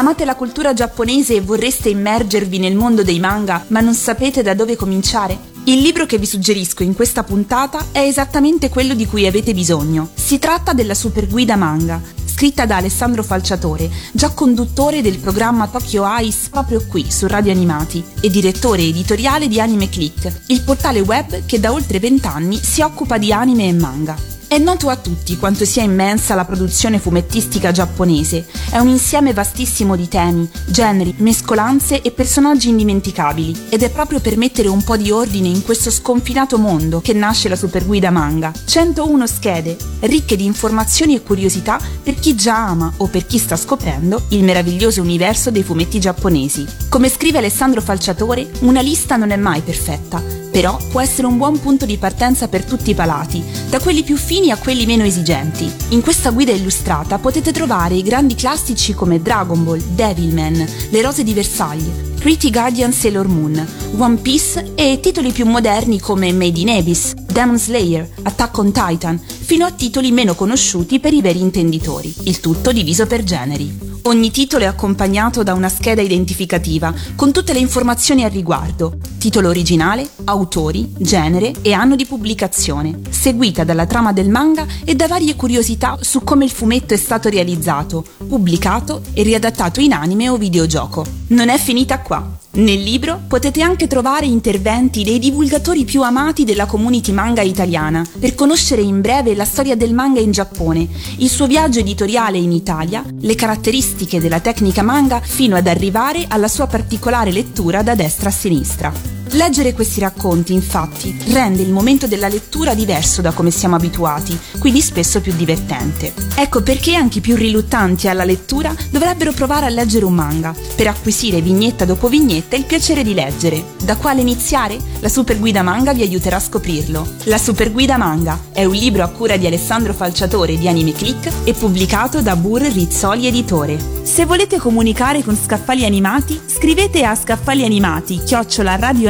Amate la cultura giapponese e vorreste immergervi nel mondo dei manga, ma non sapete da dove cominciare? Il libro che vi suggerisco in questa puntata è esattamente quello di cui avete bisogno. Si tratta della Super Guida Manga, scritta da Alessandro Falciatore, già conduttore del programma Tokyo Ice proprio qui su Radio Animati e direttore editoriale di Anime Click, il portale web che da oltre vent'anni si occupa di anime e manga. È noto a tutti quanto sia immensa la produzione fumettistica giapponese. È un insieme vastissimo di temi, generi, mescolanze e personaggi indimenticabili. Ed è proprio per mettere un po' di ordine in questo sconfinato mondo che nasce la Superguida Manga. 101 schede, ricche di informazioni e curiosità per chi già ama o per chi sta scoprendo il meraviglioso universo dei fumetti giapponesi. Come scrive Alessandro Falciatore, una lista non è mai perfetta però può essere un buon punto di partenza per tutti i palati, da quelli più fini a quelli meno esigenti. In questa guida illustrata potete trovare i grandi classici come Dragon Ball, Devilman, Le Rose di Versailles, Pretty Guardian Sailor Moon, One Piece e titoli più moderni come Made in Abyss, Demon Slayer, Attack on Titan, fino a titoli meno conosciuti per i veri intenditori, il tutto diviso per generi. Ogni titolo è accompagnato da una scheda identificativa con tutte le informazioni al riguardo, titolo originale, autori, genere e anno di pubblicazione, seguita dalla trama del manga e da varie curiosità su come il fumetto è stato realizzato, pubblicato e riadattato in anime o videogioco. Non è finita qua. Nel libro potete anche trovare interventi dei divulgatori più amati della community manga italiana per conoscere in breve la storia del manga in Giappone, il suo viaggio editoriale in Italia, le caratteristiche della tecnica manga fino ad arrivare alla sua particolare lettura da destra a sinistra. Leggere questi racconti, infatti, rende il momento della lettura diverso da come siamo abituati, quindi spesso più divertente. Ecco perché anche i più riluttanti alla lettura dovrebbero provare a leggere un manga, per acquisire vignetta dopo vignetta il piacere di leggere. Da quale iniziare? La Super Guida Manga vi aiuterà a scoprirlo. La Super Guida Manga è un libro a cura di Alessandro Falciatore di Anime Click e pubblicato da Burr Rizzoli Editore. Se volete comunicare con Scaffali Animati, scrivete a scaffalianimati chiocciola